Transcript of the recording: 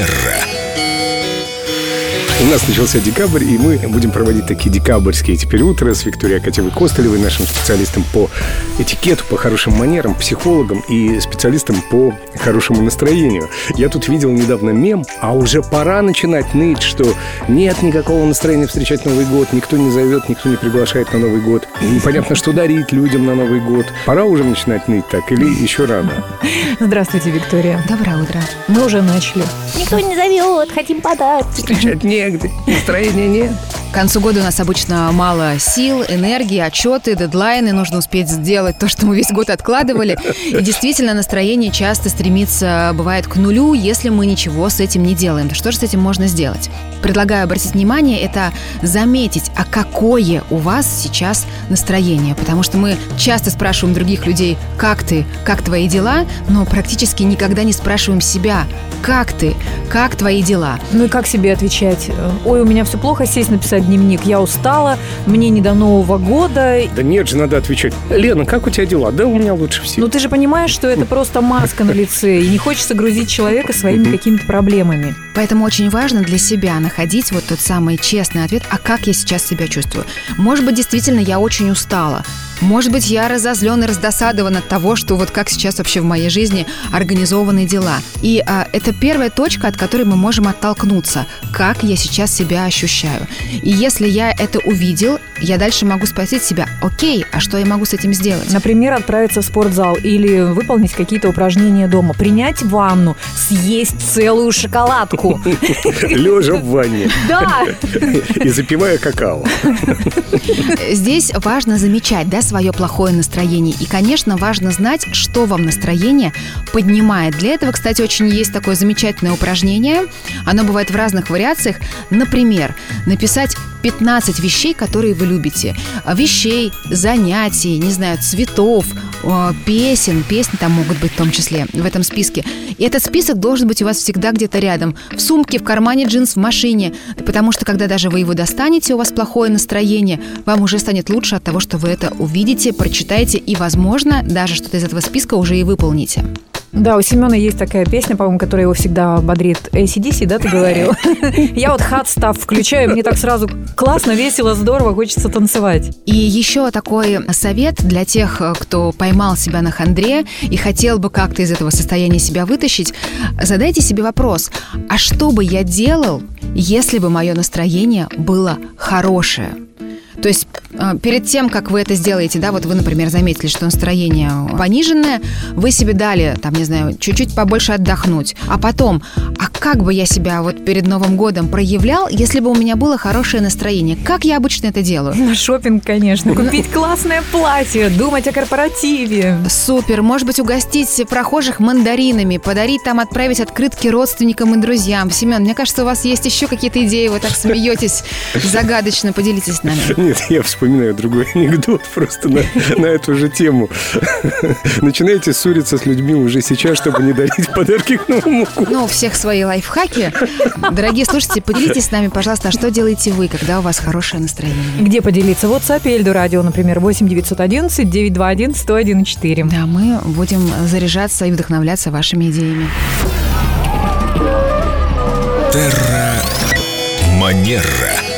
Манера. У нас начался декабрь, и мы будем проводить такие декабрьские теперь утра с Викторией Акатьевой Костылевой, нашим специалистом по этикету, по хорошим манерам, психологом и специалистом по хорошему настроению. Я тут видел недавно мем, а уже пора начинать ныть, что нет никакого настроения встречать Новый год, никто не зовет, никто не приглашает на Новый год, непонятно, что дарить людям на Новый год. Пора уже начинать ныть так или еще рано? Здравствуйте, Виктория. Доброе утро. Мы уже начали. Никто не зовет, хотим подарки. Встречать негде, настроения нет. К концу года у нас обычно мало сил, энергии, отчеты, дедлайны. Нужно успеть сделать то, что мы весь год откладывали. И действительно, настроение часто стремится, бывает, к нулю, если мы ничего с этим не делаем. Что же с этим можно сделать? Предлагаю обратить внимание, это заметить, а какое у вас сейчас настроение. Потому что мы часто спрашиваем других людей, как ты, как твои дела, но практически никогда не спрашиваем себя, как ты, как твои дела. Ну и как себе отвечать? Ой, у меня все плохо, сесть написать дневник. Я устала, мне не до Нового года. Да нет же, надо отвечать. Лена, как у тебя дела? Да у меня лучше всего. Ну ты же понимаешь, что это просто маска на лице, и не хочется грузить человека своими какими-то проблемами. Поэтому очень важно для себя находить вот тот самый честный ответ, а как я сейчас себя чувствую. Может быть, действительно, я очень устала. Может быть, я разозлен и раздосадован от того, что вот как сейчас вообще в моей жизни организованы дела. И а, это первая точка, от которой мы можем оттолкнуться. Как я сейчас себя ощущаю. И если я это увидел, я дальше могу спросить себя, окей, а что я могу с этим сделать? Например, отправиться в спортзал или выполнить какие-то упражнения дома. Принять ванну, съесть целую шоколадку. Лежа в ванне. Да! И запивая какао. Здесь важно замечать, да, свое плохое настроение. И, конечно, важно знать, что вам настроение поднимает. Для этого, кстати, очень есть такое замечательное упражнение. Оно бывает в разных вариациях. Например, написать 15 вещей, которые вы любите. Вещей, занятий, не знаю, цветов, э, песен. Песни там могут быть в том числе в этом списке. И этот список должен быть у вас всегда где-то рядом. В сумке, в кармане джинс, в машине. Потому что, когда даже вы его достанете, у вас плохое настроение, вам уже станет лучше от того, что вы это увидите, прочитаете и, возможно, даже что-то из этого списка уже и выполните. Да, у Семена есть такая песня, по-моему, которая его всегда бодрит. ACDC, да, ты говорил? Я вот хат став включаю, мне так сразу классно, весело, здорово, хочется танцевать. И еще такой совет для тех, кто поймал себя на хандре и хотел бы как-то из этого состояния себя вытащить. Задайте себе вопрос, а что бы я делал, если бы мое настроение было хорошее? То есть э, перед тем, как вы это сделаете, да, вот вы, например, заметили, что настроение пониженное, вы себе дали, там, не знаю, чуть-чуть побольше отдохнуть. А потом, а как бы я себя вот перед Новым годом проявлял, если бы у меня было хорошее настроение? Как я обычно это делаю? На шопинг, конечно. Купить классное платье, думать о корпоративе. Супер. Может быть, угостить прохожих мандаринами, подарить там, отправить открытки родственникам и друзьям. Семен, мне кажется, у вас есть еще какие-то идеи, вы так смеетесь загадочно, поделитесь с нами. Нет, я вспоминаю другой анекдот просто на, на эту же тему. Начинайте ссориться с людьми уже сейчас, чтобы не дарить подарки к Новому году. Ну, у всех свои лайфхаки. Дорогие слушатели, поделитесь с нами, пожалуйста, что делаете вы, когда у вас хорошее настроение? Где поделиться? В WhatsApp и Эльду Радио, например, 8 911 921 101 4. Да, мы будем заряжаться и вдохновляться вашими идеями. Терра Манера.